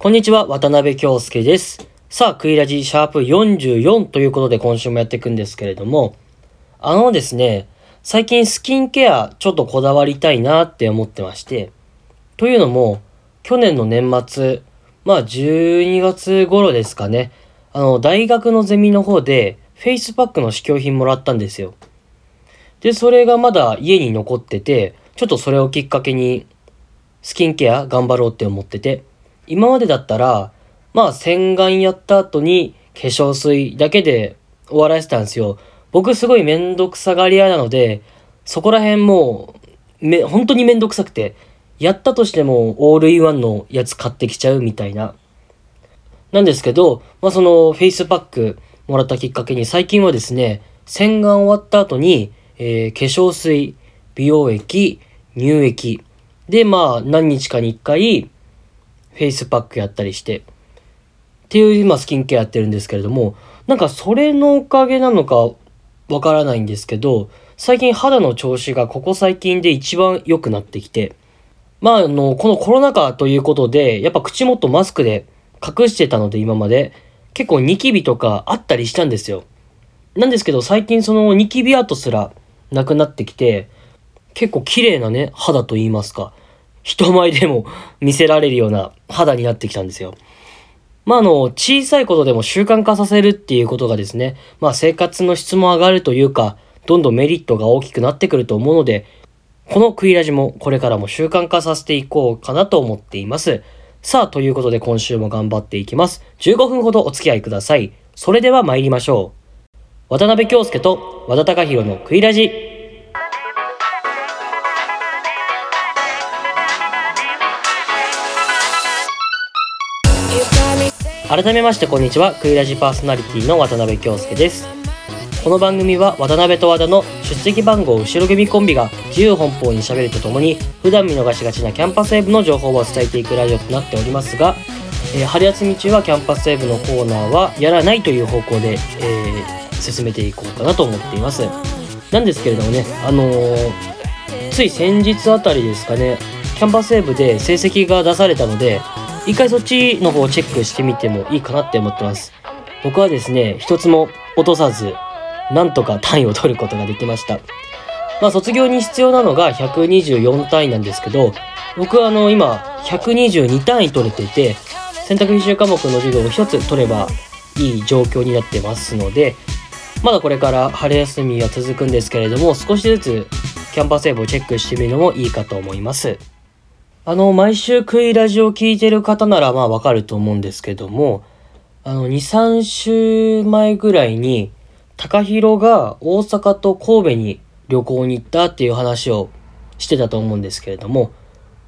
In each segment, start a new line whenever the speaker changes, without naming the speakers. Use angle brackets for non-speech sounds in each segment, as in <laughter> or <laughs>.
こんにちは、渡辺京介です。さあ、クイラジシャープ44ということで今週もやっていくんですけれども、あのですね、最近スキンケアちょっとこだわりたいなって思ってまして、というのも、去年の年末、まあ12月頃ですかね、あの、大学のゼミの方でフェイスパックの試供品もらったんですよ。で、それがまだ家に残ってて、ちょっとそれをきっかけにスキンケア頑張ろうって思ってて、今までだったら、まあ洗顔やった後に化粧水だけで終わらせたんですよ。僕すごいめんどくさがり屋なので、そこら辺もう、め、本当にめんどくさくて、やったとしてもオールインワンのやつ買ってきちゃうみたいな。なんですけど、まあそのフェイスパックもらったきっかけに最近はですね、洗顔終わった後に、えー化粧水、美容液、乳液、でまあ何日かに一回、フェイスパックやったりして、っていう今スキンケアやってるんですけれども、なんかそれのおかげなのかわからないんですけど、最近肌の調子がここ最近で一番良くなってきて、まああの、このコロナ禍ということで、やっぱ口元マスクで隠してたので今まで、結構ニキビとかあったりしたんですよ。なんですけど最近そのニキビ跡すらなくなってきて、結構綺麗なね、肌と言いますか、人前でも見せられるような肌になってきたんですよ。まあ、あの、小さいことでも習慣化させるっていうことがですね、まあ、生活の質も上がるというか、どんどんメリットが大きくなってくると思うので、このクイラジもこれからも習慣化させていこうかなと思っています。さあ、ということで今週も頑張っていきます。15分ほどお付き合いください。それでは参りましょう。渡辺京介と和田隆弘のクイラジ。改めましてこんにちは。クイラジパーソナリティの渡辺京介です。この番組は渡辺と和田の出席番号後ろ組コンビが自由奔放にしゃべるとともに普段見逃しがちなキャンパスウェブの情報を伝えていくラジオとなっておりますが、えー春休み中はキャンパスウェブのコーナーはやらないという方向で、えー進めていこうかなと思っています。なんですけれどもねあのーつい先日あたりですかねキャンパスウェブで成績が出されたので一回そっちの方をチェックしてみてもいいかなって思ってます。僕はですね一つも落とさずなんとか単位を取ることができました。まあ卒業に必要なのが124単位なんですけど僕はあの今122単位取れていて選択必修科目の授業を一つ取ればいい状況になってますのでまだこれから春休みは続くんですけれども少しずつキャンパスウェブをチェックしてみるのもいいかと思います。あの毎週クイラジを聞いてる方ならまあわかると思うんですけどもあの23週前ぐらいに高弘が大阪と神戸に旅行に行ったっていう話をしてたと思うんですけれども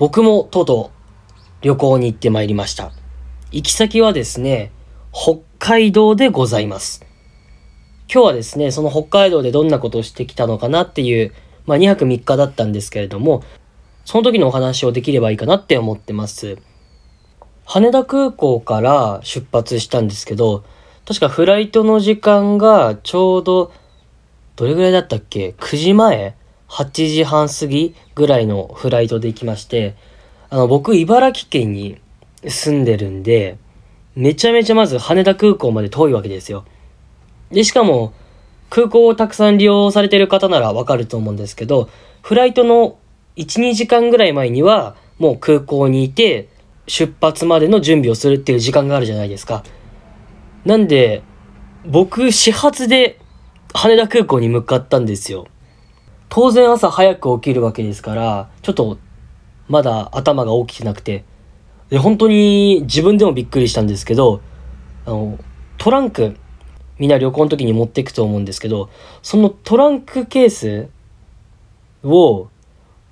僕もとうとう旅行に行ってまいりました。行き先はですね北海道でございます。今日はですねその北海道でどんなことをしてきたのかなっていう、まあ、2泊3日だったんですけれどもその時のお話をできればいいかなって思ってます羽田空港から出発したんですけど確かフライトの時間がちょうどどれぐらいだったっけ ?9 時前 ?8 時半過ぎぐらいのフライトで行きましてあの僕茨城県に住んでるんでめちゃめちゃまず羽田空港まで遠いわけですよでしかも空港をたくさん利用されてる方ならわかると思うんですけどフライトの12時間ぐらい前にはもう空港にいて出発までの準備をするっていう時間があるじゃないですか。なんで僕始発で羽田空港に向かったんですよ。当然朝早く起きるわけですからちょっとまだ頭が起きてなくて。で本当に自分でもびっくりしたんですけどあのトランクみんな旅行の時に持っていくと思うんですけどそのトランクケースを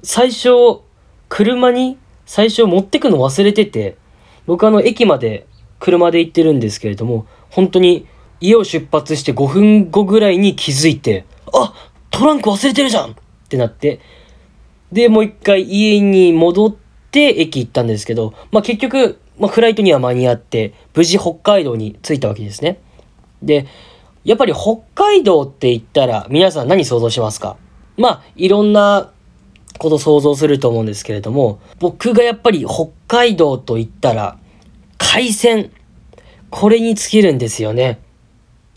最初車に最初持ってくの忘れてて僕あの駅まで車で行ってるんですけれども本当に家を出発して5分後ぐらいに気づいてあトランク忘れてるじゃん！ってなってでもう一回家に戻って駅行ったんですけど、まあ、結局、まあ、フライトには間に合って無事北海道に着いたわけですね。でやっぱり北海道って言ったら皆さん何想像しますか？まあいろんなこと想像すると思うんですけれども僕がやっぱり北海道と言ったら海鮮。これに尽きるんですよね。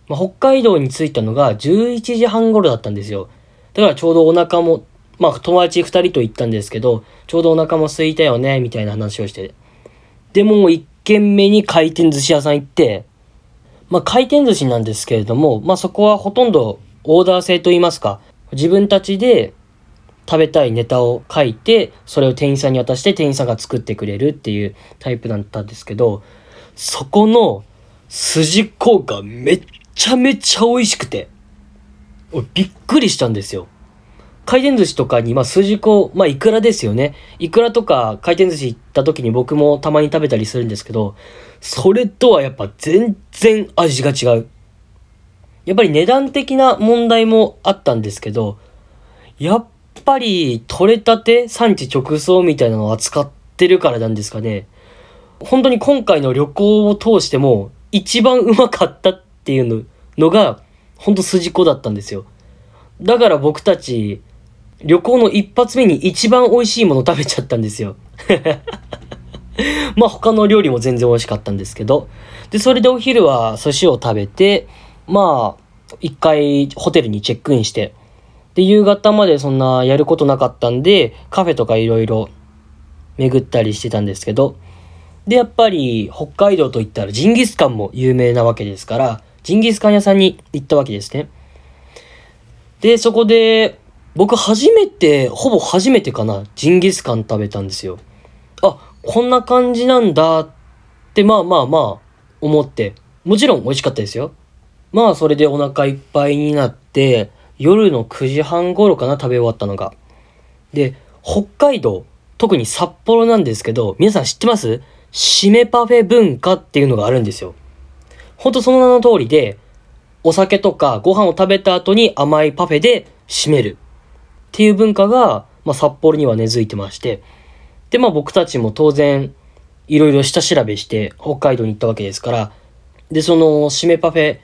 まあ、北海道に着いたのが11時半頃だったんですよ。だからちょうどお腹も、まあ友達2人と行ったんですけど、ちょうどお腹も空いたよね、みたいな話をして。でも1軒目に回転寿司屋さん行って、まあ回転寿司なんですけれども、まあそこはほとんどオーダー制と言いますか、自分たちで食べたいネタを書いて、それを店員さんに渡して店員さんが作ってくれるっていうタイプだったんですけど、そこの筋子がめっちゃめちゃ美味しくて、俺びっくりしたんですよ。回転寿司とかに、まあ、筋子、まあ、いくらですよね。いくらとか回転寿司行った時に僕もたまに食べたりするんですけど、それとはやっぱ全然味が違う。やっぱり値段的な問題もあったんですけど、やっぱり取れたて産地直送みたいなのを扱ってるからなんですかね。本当に今回の旅行を通しても一番うまかったっていうのが、ほんと筋子だったんですよ。だから僕たち、旅行の一発目に一番美味しいもの食べちゃったんですよ。<laughs> まあ他の料理も全然美味しかったんですけど。で、それでお昼は寿司を食べて、まあ、一回ホテルにチェックインして、で、夕方までそんなやることなかったんで、カフェとかいろいろ巡ったりしてたんですけど、で、やっぱり北海道といったらジンギスカンも有名なわけですから、ジンギスカン屋さんに行ったわけですね。で、そこで僕初めて、ほぼ初めてかな、ジンギスカン食べたんですよ。あ、こんな感じなんだって、まあまあまあ、思って。もちろん美味しかったですよ。まあそれでお腹いっぱいになって、夜の9時半頃かな、食べ終わったのが。で、北海道、特に札幌なんですけど、皆さん知ってます？締めパフェ文化っていうのがあるんですよ。ほんとその名の通りで、お酒とかご飯を食べた後に甘いパフェで締める。っていう文化が、まあ、札幌には根付いてまして、で、まあ僕たちも当然、いろいろ下調べして北海道に行ったわけですから、で、その、締めパフェ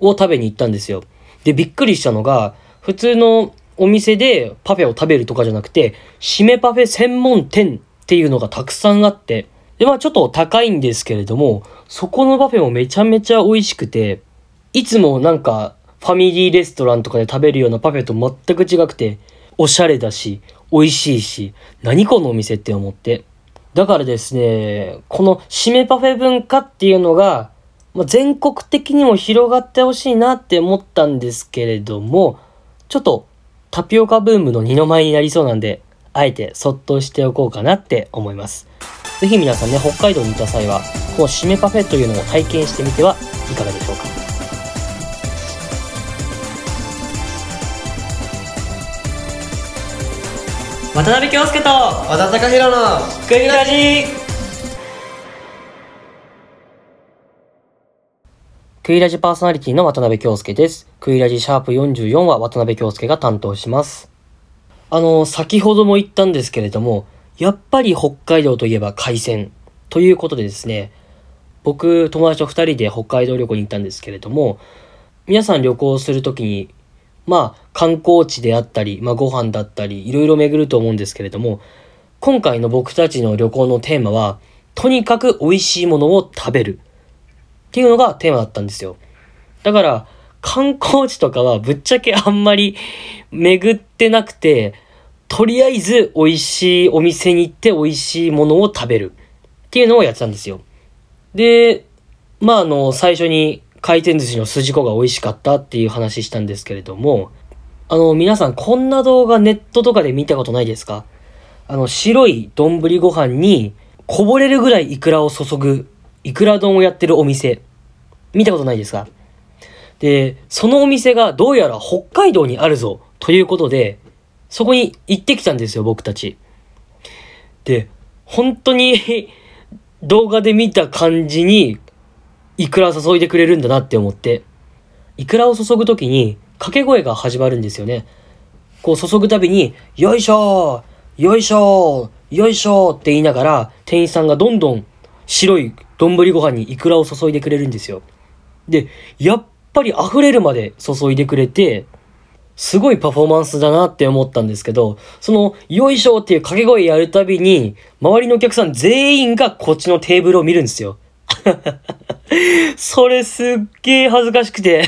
を食べに行ったんですよ。で、びっくりしたのが、普通のお店でパフェを食べるとかじゃなくて、締めパフェ専門店っていうのがたくさんあって、で、まあちょっと高いんですけれども、そこのパフェもめちゃめちゃ美味しくて、いつもなんかファミリーレストランとかで食べるようなパフェと全く違くて、おしゃれだし、美味しいし、何このお店って思って。だからですね、この締めパフェ文化っていうのが、まあ、全国的にも広がってほしいなって思ったんですけれども、ちょっとタピオカブームの二の舞になりそうなんで、あえてそっとしておこうかなって思います。ぜひ皆さんね、北海道に行った際は、この締めパフェというのを体験してみてはいかがでしょうか。渡辺京介と
和田貴弘の
クイラジクイラジパーソナリティの渡辺京介です。クイラジシャープ44は渡辺京介が担当します。あの、先ほども言ったんですけれども、やっぱり北海道といえば海鮮ということでですね、僕、友達と二人で北海道旅行に行ったんですけれども、皆さん旅行するときにまあ、観光地であったり、まあ、ご飯だったり、いろいろ巡ると思うんですけれども、今回の僕たちの旅行のテーマは、とにかく美味しいものを食べる。っていうのがテーマだったんですよ。だから、観光地とかはぶっちゃけあんまり巡ってなくて、とりあえず美味しいお店に行って美味しいものを食べる。っていうのをやってたんですよ。で、まあ、あの、最初に回転寿司の筋子が美味しかったっていう話したんですけれども、あの、皆さんこんな動画ネットとかで見たことないですか？あの、白い丼ご飯にこぼれるぐらいイクラを注ぐ、イクラ丼をやってるお店、見たことないですか？で、そのお店がどうやら北海道にあるぞ、ということで、そこに行ってきたんですよ、僕たち。で、本当に <laughs> 動画で見た感じにいくら注いでくれるんだなって思って、いくらを注ぐときに掛け声が始まるんですよね。こう注ぐたびに、よいしょよいしょよいしょって言いながら、店員さんがどんどん白い丼ご飯にいくらを注いでくれるんですよ。で、やっぱり溢れるまで注いでくれて、すごいパフォーマンスだなって思ったんですけど、その、よいしょっていう掛け声やるたびに、周りのお客さん全員がこっちのテーブルを見るんですよ。<laughs> それすっげえ恥ずかしくて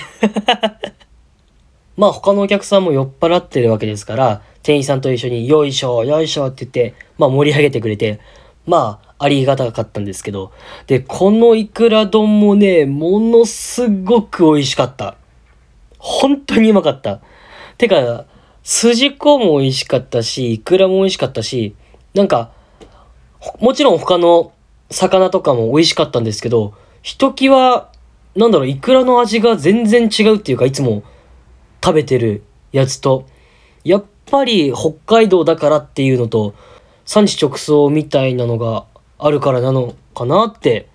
<laughs> まあ他のお客さんも酔っ払ってるわけですから、店員さんと一緒によいしょ、よいしょって言って、まあ盛り上げてくれて、まあありがたかったんですけど、で、このイクラ丼もね、ものすごく美味しかった。本当にうまかった。てか、筋子も美味しかったし、イクラも美味しかったし、なんか、もちろん他の魚とかも美味しかったんですけど、ひときわ、なんだろう、イクラの味が全然違うっていうか、いつも食べてるやつと、やっぱり北海道だからっていうのと、産地直送みたいなのがあるからなのかなって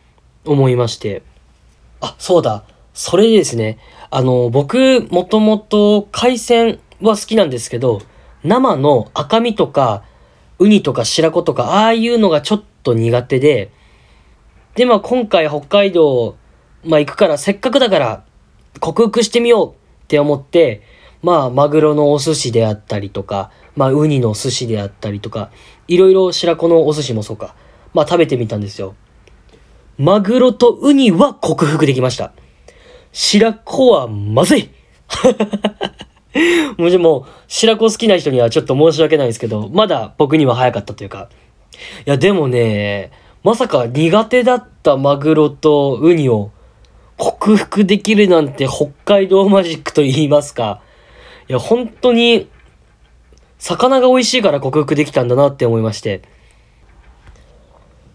思いまして。あ、そうだ。それですね。あの、僕、もともと海鮮は好きなんですけど、生の赤身とか、ウニとか白子とか、ああいうのがちょっと苦手で、で、まあ今回北海道、まあ行くから、せっかくだから、克服してみようって思って、まあマグロのお寿司であったりとか、まあウニの寿司であったりとか、いろいろ白子のお寿司もそうか。まあ食べてみたんですよ。マグロとウニは克服できました。白子はまずい <laughs> もちろんも、白子好きな人にはちょっと申し訳ないですけど、まだ僕には早かったというか。いや、でもね、まさか苦手だったマグロとウニを克服できるなんて北海道マジックと言いますか。いや、本当に、魚が美味しいから克服できたんだなって思いまして。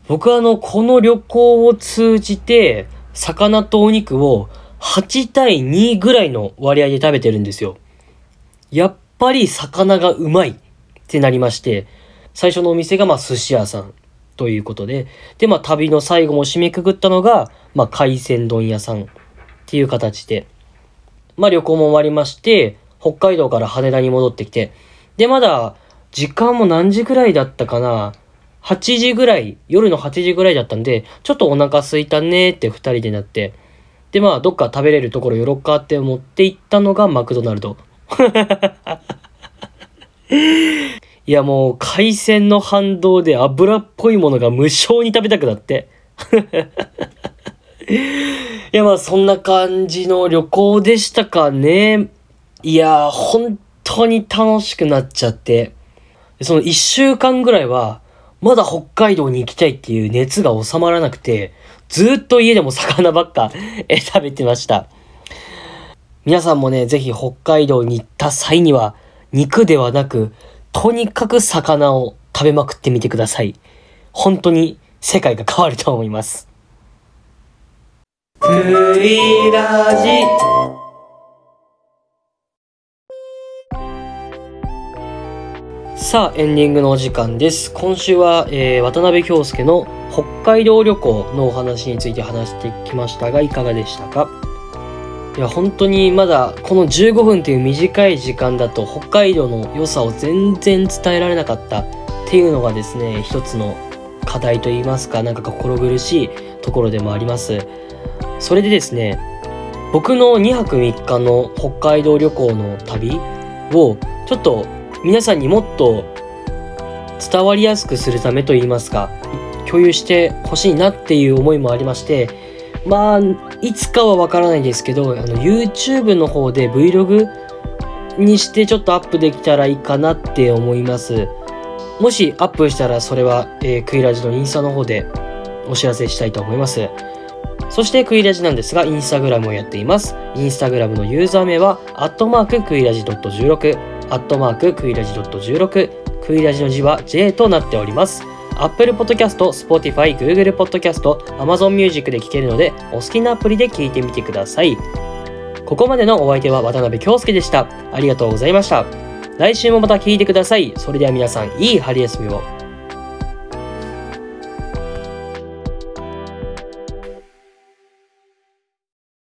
僕はあの、この旅行を通じて、魚とお肉を8対2ぐらいの割合で食べてるんですよ。やっぱり魚がうまいってなりまして、最初のお店がまあ寿司屋さんということで、でまあ旅の最後も締めくくったのが、まあ海鮮丼屋さんっていう形で、まあ旅行も終わりまして、北海道から羽田に戻ってきて、でまだ時間も何時ぐらいだったかな？8時ぐらい、夜の8時ぐらいだったんで、ちょっとお腹空いたねって2人でなって、で、まあ、どっか食べれるところ寄ろっかって思って行ったのがマクドナルド。<laughs> いや、もう、海鮮の反動で油っぽいものが無償に食べたくなって。<laughs> いや、まあ、そんな感じの旅行でしたかね。いや、本当に楽しくなっちゃって。その一週間ぐらいは、まだ北海道に行きたいっていう熱が収まらなくて、ずっと家でも魚ばっか <laughs> 食べてました。皆さんもね、ぜひ北海道に行った際には、肉ではなく、とにかく魚を食べまくってみてください。本当に世界が変わると思います。クイラジさあ、エンディングのお時間です。今週は、えー、渡辺京介の北海道旅行のお話について話してきましたが、いかがでしたか？いや、本当にまだこの15分という短い時間だと北海道の良さを全然伝えられなかったっていうのがですね、一つの課題といいますか、なんか心苦しいところでもあります。それでですね、僕の2泊3日の北海道旅行の旅をちょっと皆さんにもっと伝わりやすくするためといいますか共有してほしいなっていう思いもありましてまあいつかはわからないですけどあの YouTube の方で Vlog にしてちょっとアップできたらいいかなって思います。もしアップしたらそれは、えー、クイラジのインスタの方でお知らせしたいと思います。そしてクイラジなんですが、インスタグラムをやっています。インスタグラムのユーザー名は、アットマーククイラジ .16、アットマーククイラジドット .16 クイラジの字は J となっております。Apple Podcast、Spotify、Google Podcast、Amazon Music で聴けるのでお好きなアプリで聴いてみてください。ここまでのお相手は渡辺京介でした。ありがとうございました。来週もまた聴いてください。それでは皆さんいい春休みを。